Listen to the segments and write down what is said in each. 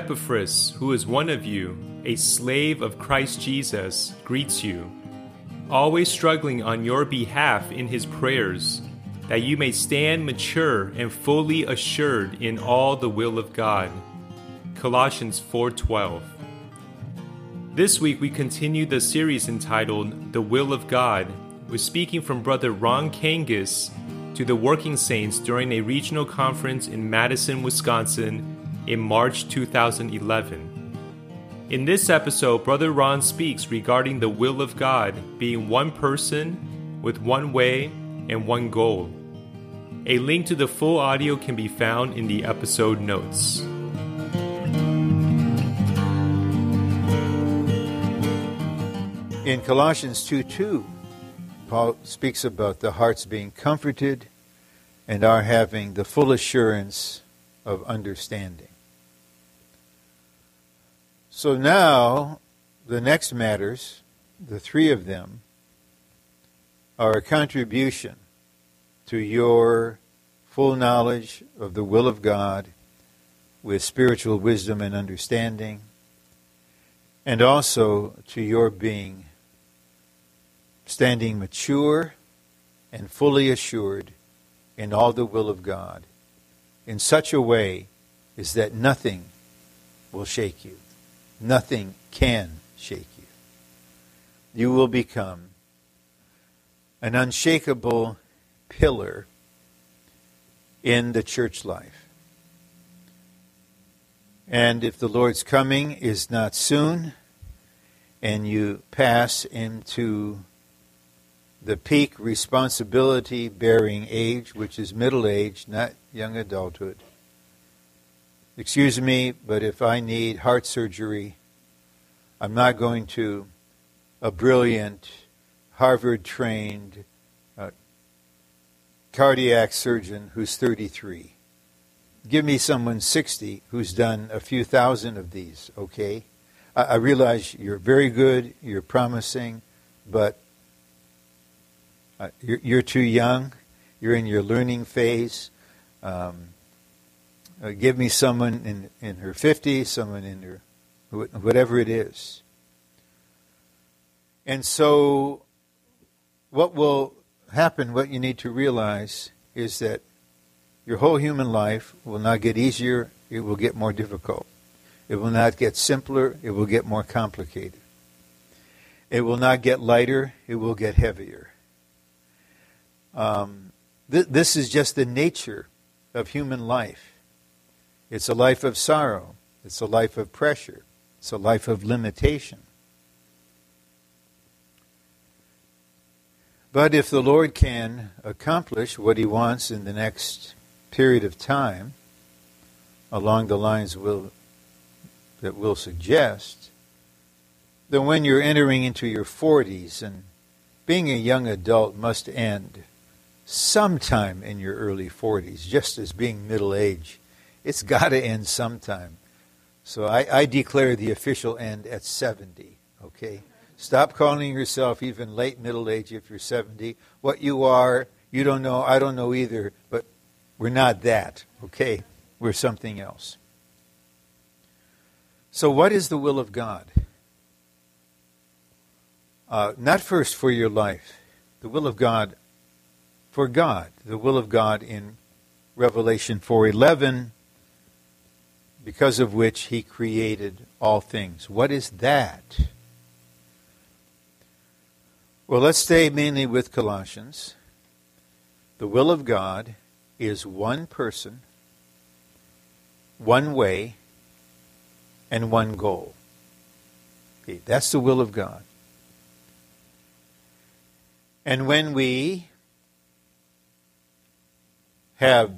Epaphras, who is one of you, a slave of Christ Jesus, greets you, always struggling on your behalf in his prayers, that you may stand mature and fully assured in all the will of God. Colossians 4:12. This week we continue the series entitled The Will of God, with speaking from brother Ron Kangas to the working saints during a regional conference in Madison, Wisconsin in March 2011. In this episode, Brother Ron speaks regarding the will of God being one person with one way and one goal. A link to the full audio can be found in the episode notes. In Colossians 2 2, Paul speaks about the hearts being comforted and our having the full assurance of understanding. So now, the next matters, the three of them, are a contribution to your full knowledge of the will of God with spiritual wisdom and understanding, and also to your being standing mature and fully assured in all the will of God in such a way is that nothing will shake you. Nothing can shake you. You will become an unshakable pillar in the church life. And if the Lord's coming is not soon, and you pass into the peak responsibility bearing age, which is middle age, not young adulthood. Excuse me, but if I need heart surgery, I'm not going to a brilliant, Harvard trained uh, cardiac surgeon who's 33. Give me someone 60 who's done a few thousand of these, okay? I, I realize you're very good, you're promising, but uh, you're, you're, too young. You're in your learning phase. Um, uh, give me someone in, in her 50s, someone in her, whatever it is. And so, what will happen, what you need to realize, is that your whole human life will not get easier, it will get more difficult. It will not get simpler, it will get more complicated. It will not get lighter, it will get heavier. Um, th- this is just the nature of human life. It's a life of sorrow. It's a life of pressure. It's a life of limitation. But if the Lord can accomplish what He wants in the next period of time, along the lines will, that we'll suggest, then when you're entering into your 40s and being a young adult must end sometime in your early 40s, just as being middle age. It's got to end sometime. So I, I, declare the official end at 70, okay? Stop calling yourself even late middle age if you're 70. What you are, you don't know, I don't know either, but we're not that, okay? We're something else. So, what is the will of God? Uh, not first for your life. The will of God for God, the will of God in Revelation 4:11 because of which he created all things. What is that? Well, let's stay mainly with Colossians. The will of God is one person, one way, and one goal. Okay, that's the will of God. And when we have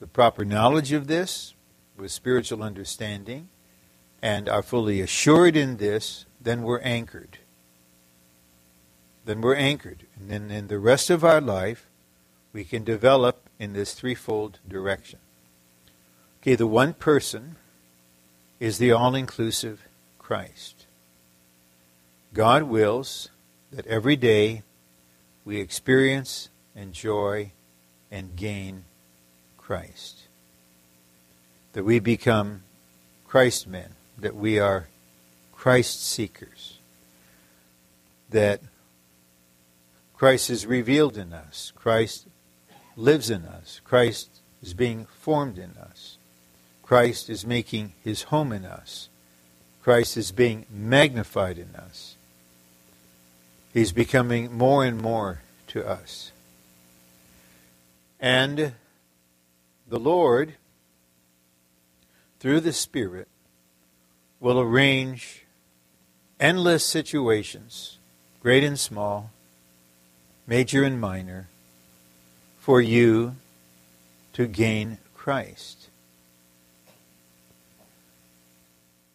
the proper knowledge of this with spiritual understanding and are fully assured in this, then we're anchored. Then we're anchored. And then in the rest of our life, we can develop in this threefold direction. Okay, the one person is the all inclusive Christ. God wills that every day we experience, enjoy, and gain Christ. That we become Christ men, that we are Christ seekers, that Christ is revealed in us, Christ lives in us, Christ is being formed in us, Christ is making his home in us, Christ is being magnified in us. He's becoming more and more to us. And the Lord, through the Spirit, will arrange endless situations, great and small, major and minor, for you to gain Christ.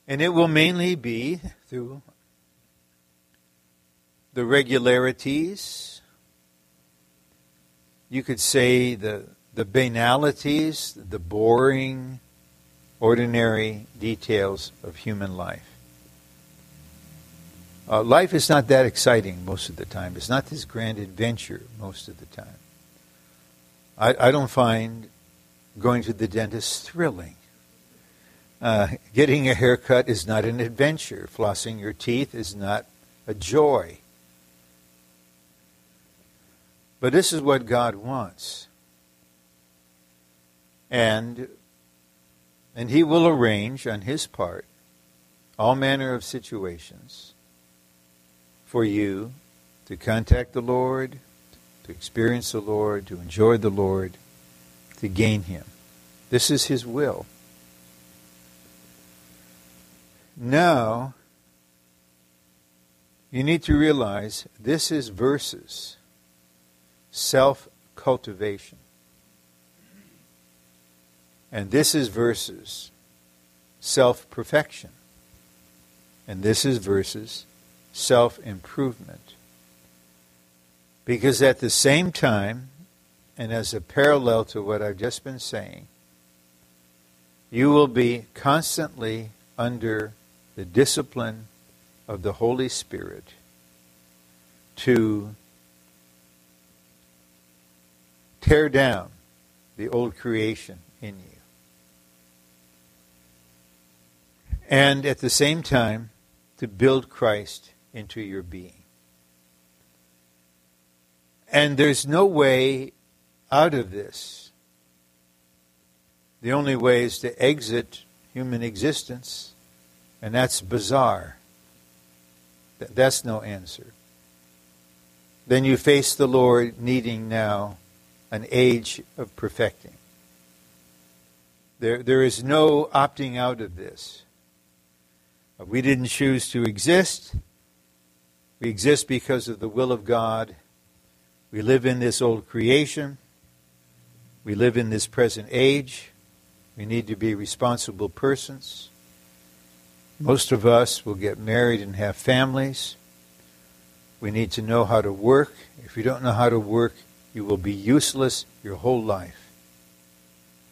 And it will mainly be through the regularities, you could say the, the banalities, the boring, ordinary details of human life. Uh, life is not that exciting most of the time. It's not this grand adventure most of the time. I, I don't find going to the dentist thrilling. Uh, getting a haircut is not an adventure. Flossing your teeth is not a joy. But this is what God wants. And and he will arrange on his part all manner of situations for you to contact the Lord, to experience the Lord, to enjoy the Lord, to gain him. This is his will. Now, you need to realize this is verses self cultivation. And this is versus self perfection. And this is versus self improvement. Because at the same time, and as a parallel to what I've just been saying, you will be constantly under the discipline of the Holy Spirit to tear down the old creation in you. And at the same time, to build Christ into your being. And there's no way out of this. The only way is to exit human existence, and that's bizarre. That's no answer. Then you face the Lord needing now an age of perfecting. There, there is no opting out of this. We didn't choose to exist. We exist because of the will of God. We live in this old creation. We live in this present age. We need to be responsible persons. Most of us will get married and have families. We need to know how to work. If you don't know how to work, you will be useless your whole life.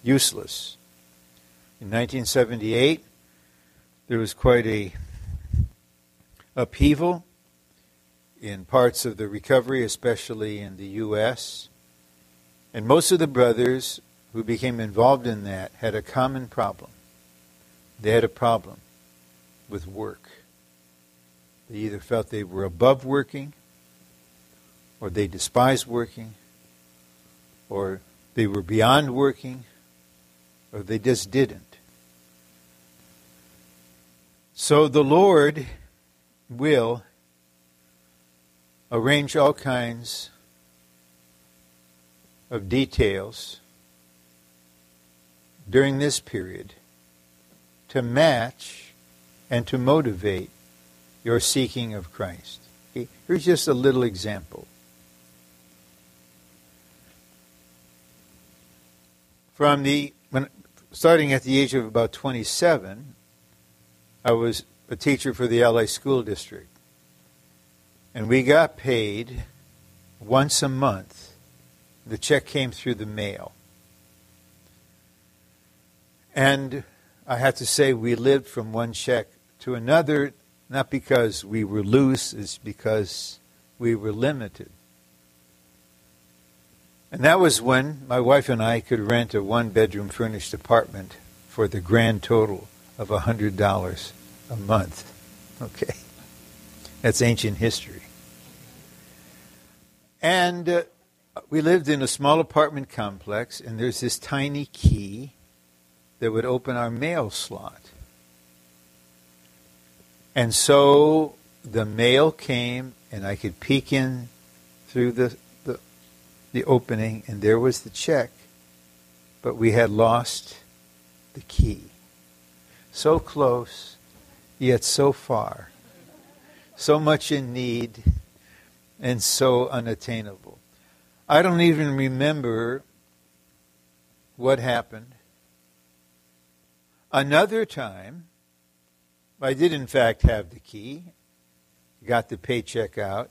Useless. In 1978, there was quite a upheaval in parts of the recovery, especially in the U.S. And most of the brothers who became involved in that had a common problem. They had a problem with work. They either felt they were above working, or they despised working, or they were beyond working, or they just didn't. So the Lord will arrange all kinds of details during this period to match and to motivate your seeking of Christ. Here's just a little example. From the when starting at the age of about 27, I was a teacher for the LA School District. And we got paid once a month. The check came through the mail. And I have to say, we lived from one check to another, not because we were loose, it's because we were limited. And that was when my wife and I could rent a one bedroom furnished apartment for the grand total of $100 a month. Okay. That's ancient history. And uh, we lived in a small apartment complex, and there's this tiny key that would open our mail slot. And so the mail came, and I could peek in through the, the, the opening, and there was the check. But we had lost the key. So close, yet so far. So much in need, and so unattainable. I don't even remember what happened. Another time, I did in fact have the key, got the paycheck out,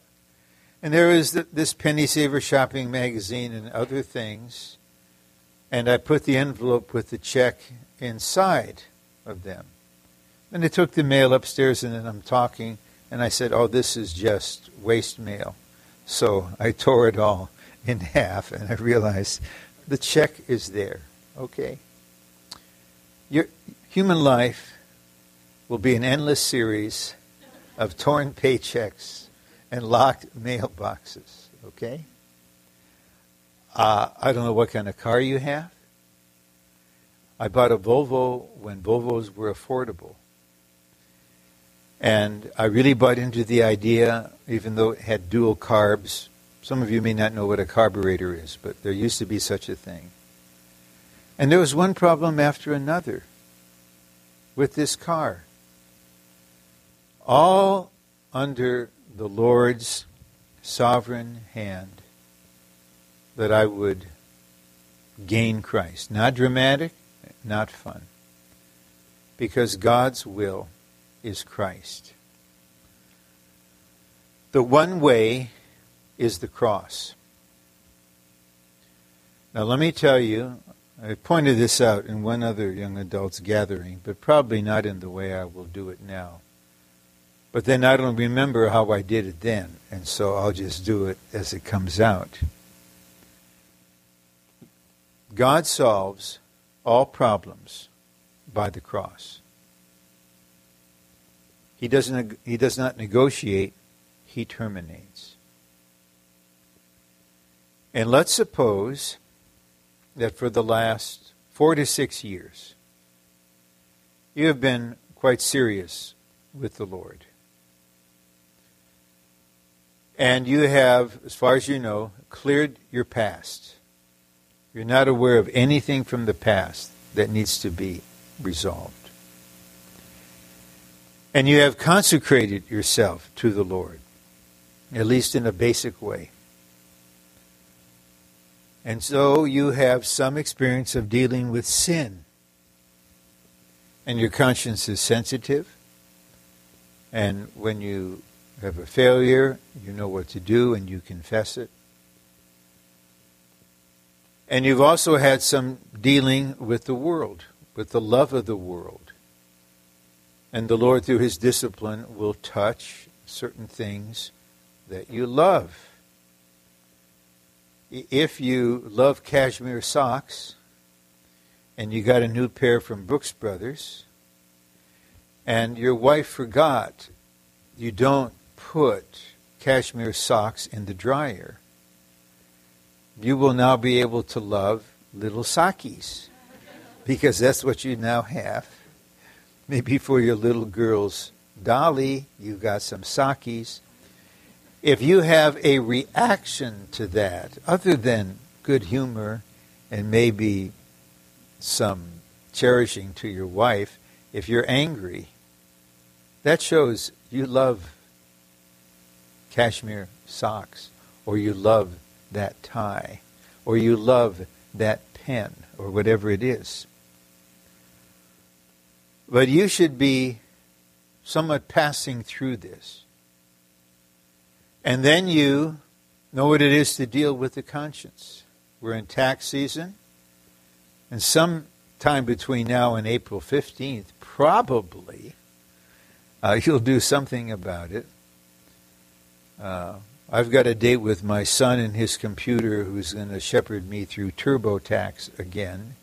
and there was this Penny Saver shopping magazine and other things, and I put the envelope with the check inside of them. And I took the mail upstairs, and then I'm talking, and I said, Oh, this is just waste mail. So I tore it all in half, and I realized the check is there. Okay? Your human life will be an endless series of torn paychecks and locked mailboxes. Okay? Uh, I don't know what kind of car you have. I bought a Volvo when Volvos were affordable. And I really bought into the idea, even though it had dual carbs. Some of you may not know what a carburetor is, but there used to be such a thing. And there was one problem after another with this car. All under the Lord's sovereign hand that I would gain Christ. Not dramatic, not fun. Because God's will is Christ. The one way is the cross. Now, let me tell you, I pointed this out in one other young adults gathering, but probably not in the way I will do it now. But then I don't remember how I did it then, and so I'll just do it as it comes out. God solves all problems by the cross. He, doesn't, he does not negotiate, he terminates. And let's suppose that for the last four to six years, you have been quite serious with the Lord. And you have, as far as you know, cleared your past. You're not aware of anything from the past that needs to be resolved. And you have consecrated yourself to the Lord, at least in a basic way. And so you have some experience of dealing with sin. And your conscience is sensitive. And when you have a failure, you know what to do and you confess it. And you've also had some dealing with the world, with the love of the world. And the Lord, through His discipline, will touch certain things that you love. If you love cashmere socks and you got a new pair from Brooks Brothers, and your wife forgot, you don't put cashmere socks in the dryer. You will now be able to love little sakis because that's what you now have. Maybe for your little girl's dolly, you got some sakis. If you have a reaction to that, other than good humor and maybe some cherishing to your wife, if you're angry, that shows you love cashmere socks, or you love that tie, or you love that pen, or whatever it is. But you should be somewhat passing through this. And then you know what it is to deal with the conscience. We're in tax season, and sometime between now and April 15th, probably, uh, you'll do something about it. Uh, I've got a date with my son and his computer who's going to shepherd me through TurboTax again.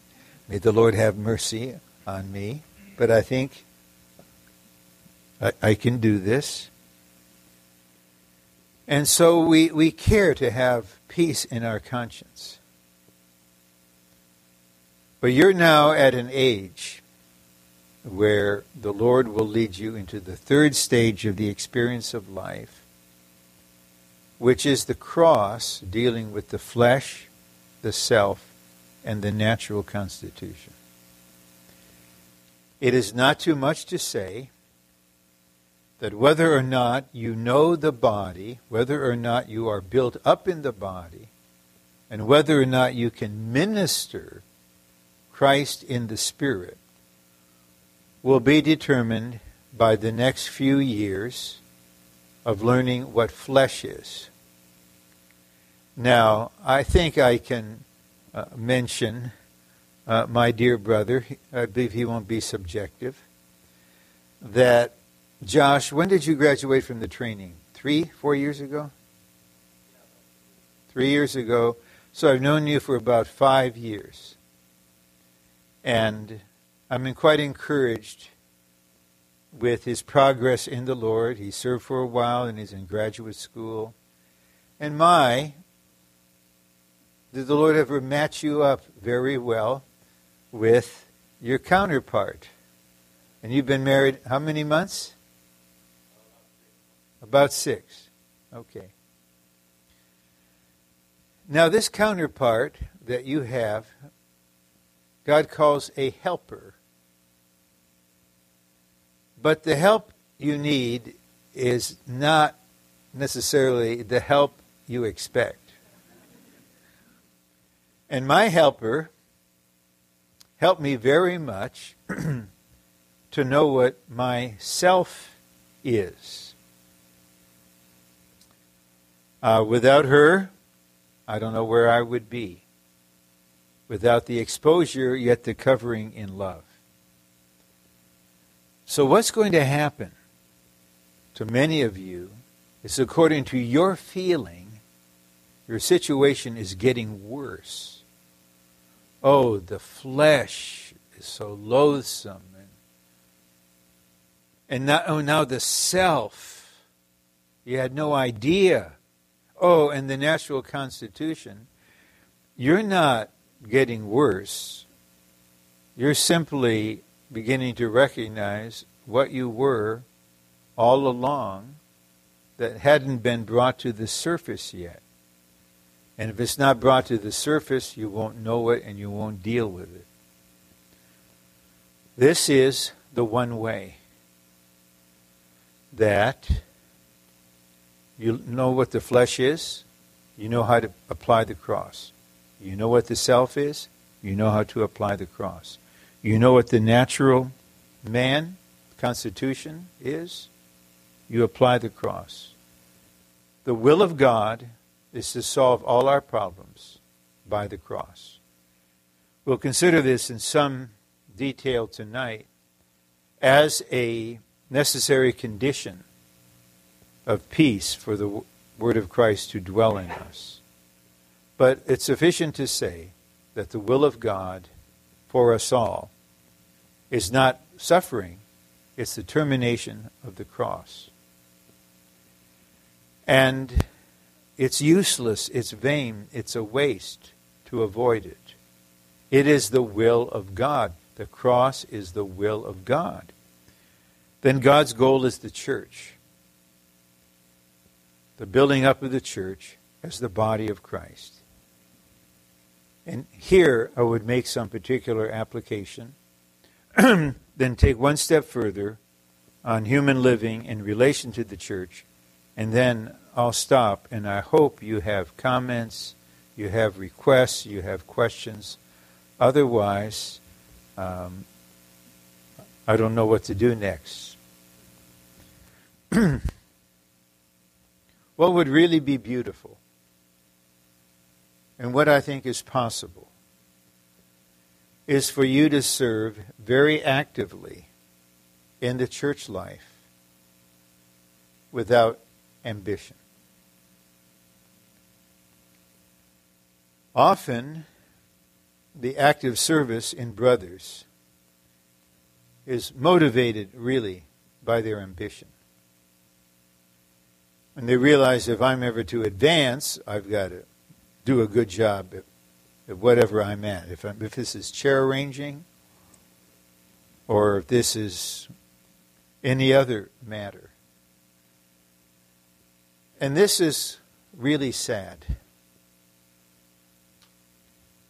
May the Lord have mercy on me. but I think I, I can do this. And so we, we care to have peace in our conscience. But you're now at an age where the Lord will lead you into the third stage of the experience of life, which is the cross dealing with the flesh, the self, and the natural constitution. It is not too much to say that whether or not you know the body, whether or not you are built up in the body, and whether or not you can minister Christ in the Spirit, will be determined by the next few years of learning what flesh is. Now, I think I can uh, mention uh, my dear brother, I believe he won't be subjective, that Josh, when did you graduate from the training? Three, four years ago? Three years ago. So I've known you for about five years. And I'm quite encouraged with his progress in the Lord. He served for a while and he's in graduate school. And my, did the Lord ever match you up very well with your counterpart? And you've been married how many months? About six. Okay. Now, this counterpart that you have, God calls a helper. But the help you need is not necessarily the help you expect. And my helper helped me very much to know what my self is. Uh, without her, I don't know where I would be. Without the exposure, yet the covering in love. So, what's going to happen to many of you is according to your feeling, your situation is getting worse. Oh, the flesh is so loathsome. And, and now, oh, now the self. You had no idea oh, and the natural constitution, you're not getting worse. You're simply beginning to recognize what you were all along that hadn't been brought to the surface yet. And if it's not brought to the surface, you won't know it and you won't deal with it. This is the one way that you know what the flesh is. You know how to apply the cross. You know what the self is. You know how to apply the cross. You know what the natural man, constitution is. You apply the cross. The will of God is to solve all our problems by the cross. We'll consider this in some detail tonight as a necessary condition of peace for the word of Christ to dwell in us. But it's sufficient to say that the will of God for us all is not suffering, it's the termination of the cross. And it's useless, it's vain, it's a waste to avoid it. It is the will of God. The cross is the will of God. Then God's goal is the church the building up of the church as the body of Christ. And here I would make some particular application, then take one step further on human living in relation to the church, and then I'll stop. And I hope you have comments, you have requests, you have questions. Otherwise, um, I don't know what to do next. what would really be beautiful and what I think is possible is for you to serve very actively in the church life without ambition. Often, the active service in brothers is motivated really by their ambition. And they realize if I'm ever to advance, I've got to do a good job at, at whatever I'm at. If, I'm, if this is chair arranging, or if this is any other matter. And this is really sad.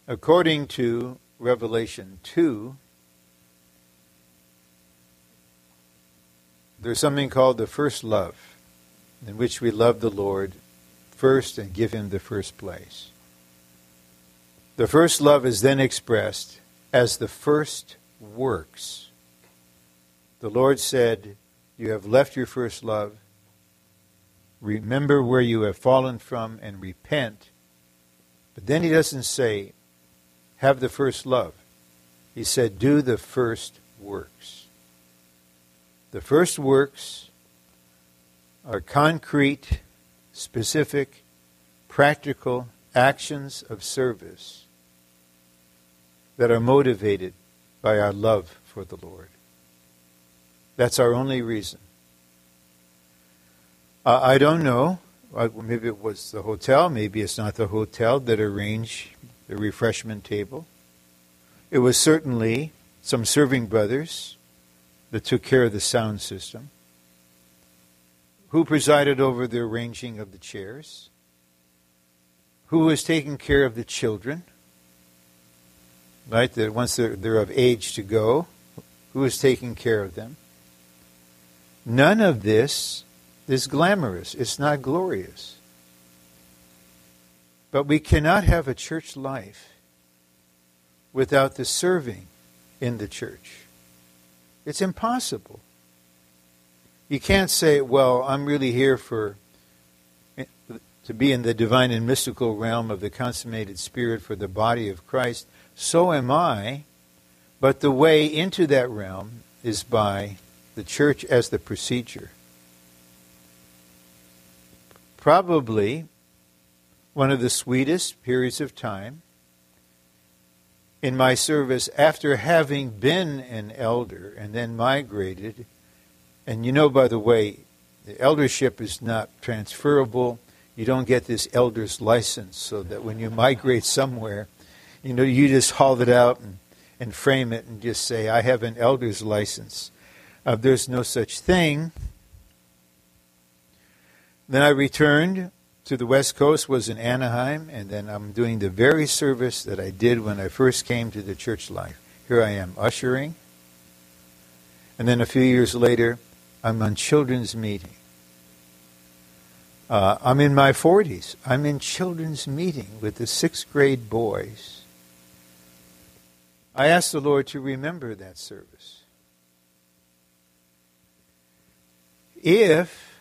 According to Revelation 2, there's something called the first love, in which we love the Lord first and give Him the first place. The first love is then expressed as the first works. The Lord said, You have left your first love. Remember where you have fallen from and repent. But then He doesn't say, Have the first love. He said, Do the first works. The first works are concrete, specific, practical actions of service that are motivated by our love for the Lord. That's our only reason. Uh, I don't know. Maybe it was the hotel. Maybe it's not the hotel that arranged the refreshment table. It was certainly some serving brothers that took care of the sound system? Who presided over the arranging of the chairs? Who was taking care of the children? Right, that once they're, they're of age to go, who is taking care of them? None of this is glamorous. It's not glorious. But we cannot have a church life without the serving in the church. It's impossible. You can't say, well, I'm really here for to be in the divine and mystical realm of the consummated spirit for the body of Christ. So am I. But the way into that realm is by the church as the procedure. Probably one of the sweetest periods of time in my service after having been an elder and then migrated. And you know, by the way, the eldership is not transferable. You don't get this elder's license so that when you migrate somewhere, you know, you just haul it out and, and frame it and just say, I have an elder's license. Uh, there's no such thing. Then I returned to the West Coast was in Anaheim, and then I'm doing the very service that I did when I first came to the church life. Here I am ushering, and then a few years later, I'm on children's meeting. Uh, I'm in my 40s. I'm in children's meeting with the sixth grade boys. I ask the Lord to remember that service. If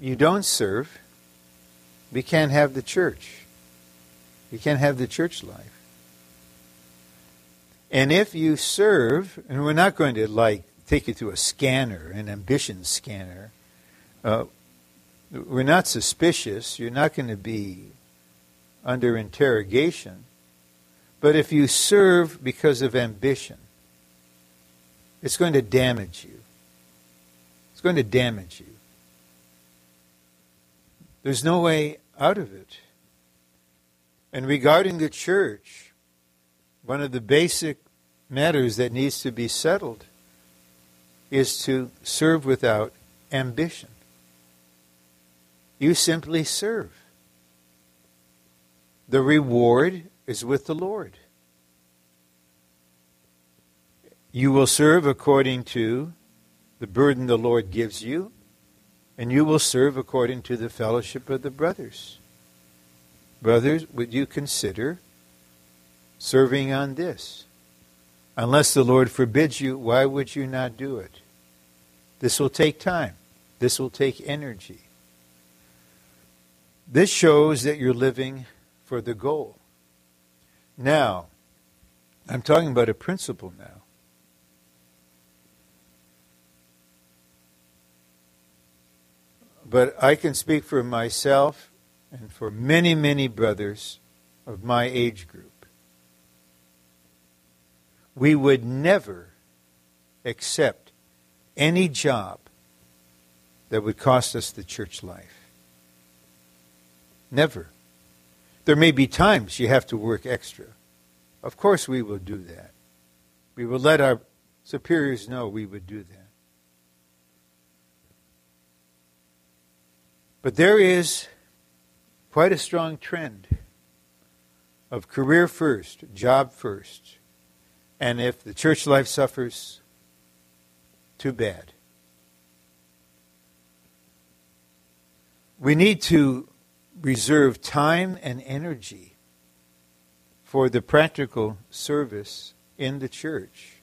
you don't serve, we can't have the church. We can't have the church life. And if you serve, and we're not going to like take you to a scanner, an ambition scanner. Uh, we're not suspicious. You're not going to be under interrogation. But if you serve because of ambition, it's going to damage you. It's going to damage you. There's no way out of it. And regarding the church, one of the basic matters that needs to be settled is to serve without ambition. You simply serve. The reward is with the Lord. You will serve according to the burden the Lord gives you, and you will serve according to the fellowship of the brothers. Brothers, would you consider serving on this? Unless the Lord forbids you, why would you not do it? This will take time. This will take energy. This shows that you're living for the goal. Now, I'm talking about a principle now. But I can speak for myself and for many, many brothers of my age group. We would never accept any job that would cost us the church life. Never. There may be times you have to work extra. Of course, we will do that. We will let our superiors know we would do that. But there is quite a strong trend of career first, job first. And if the church life suffers, too bad. We need to reserve time and energy for the practical service in the church.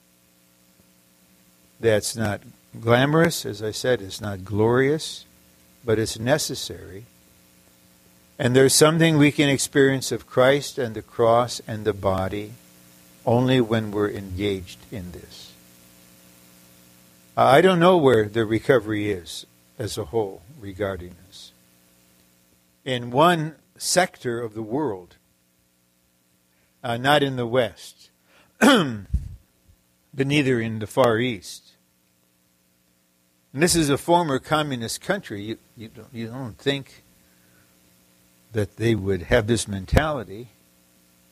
That's not glamorous, as I said, it's not glorious, but it's necessary. And there's something we can experience of Christ and the cross and the body only when we're engaged in this. I don't know where the recovery is as a whole regarding this. In one sector of the world, uh, not in the West, but neither in the Far East. And this is a former communist country. You, you, don't, you don't think that they would have this mentality,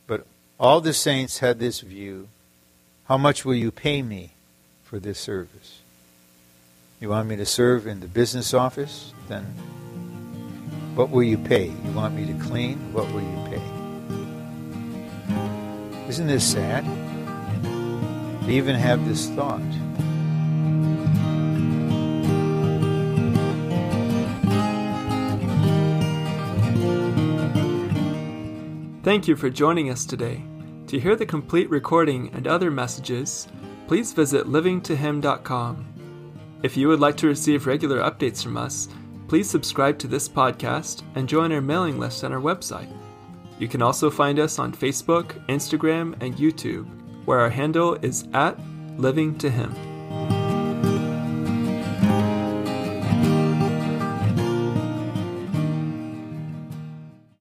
but all the saints had this view how much will you pay me for this service? You want me to serve in the business office? Then what will you pay? You want me to clean? What will you pay? Isn't this sad? To even have this thought. Thank you for joining us today. To hear the complete recording and other messages, please visit livingtohim.com. If you would like to receive regular updates from us, please subscribe to this podcast and join our mailing list on our website. You can also find us on Facebook, Instagram, and YouTube, where our handle is at Living to Him.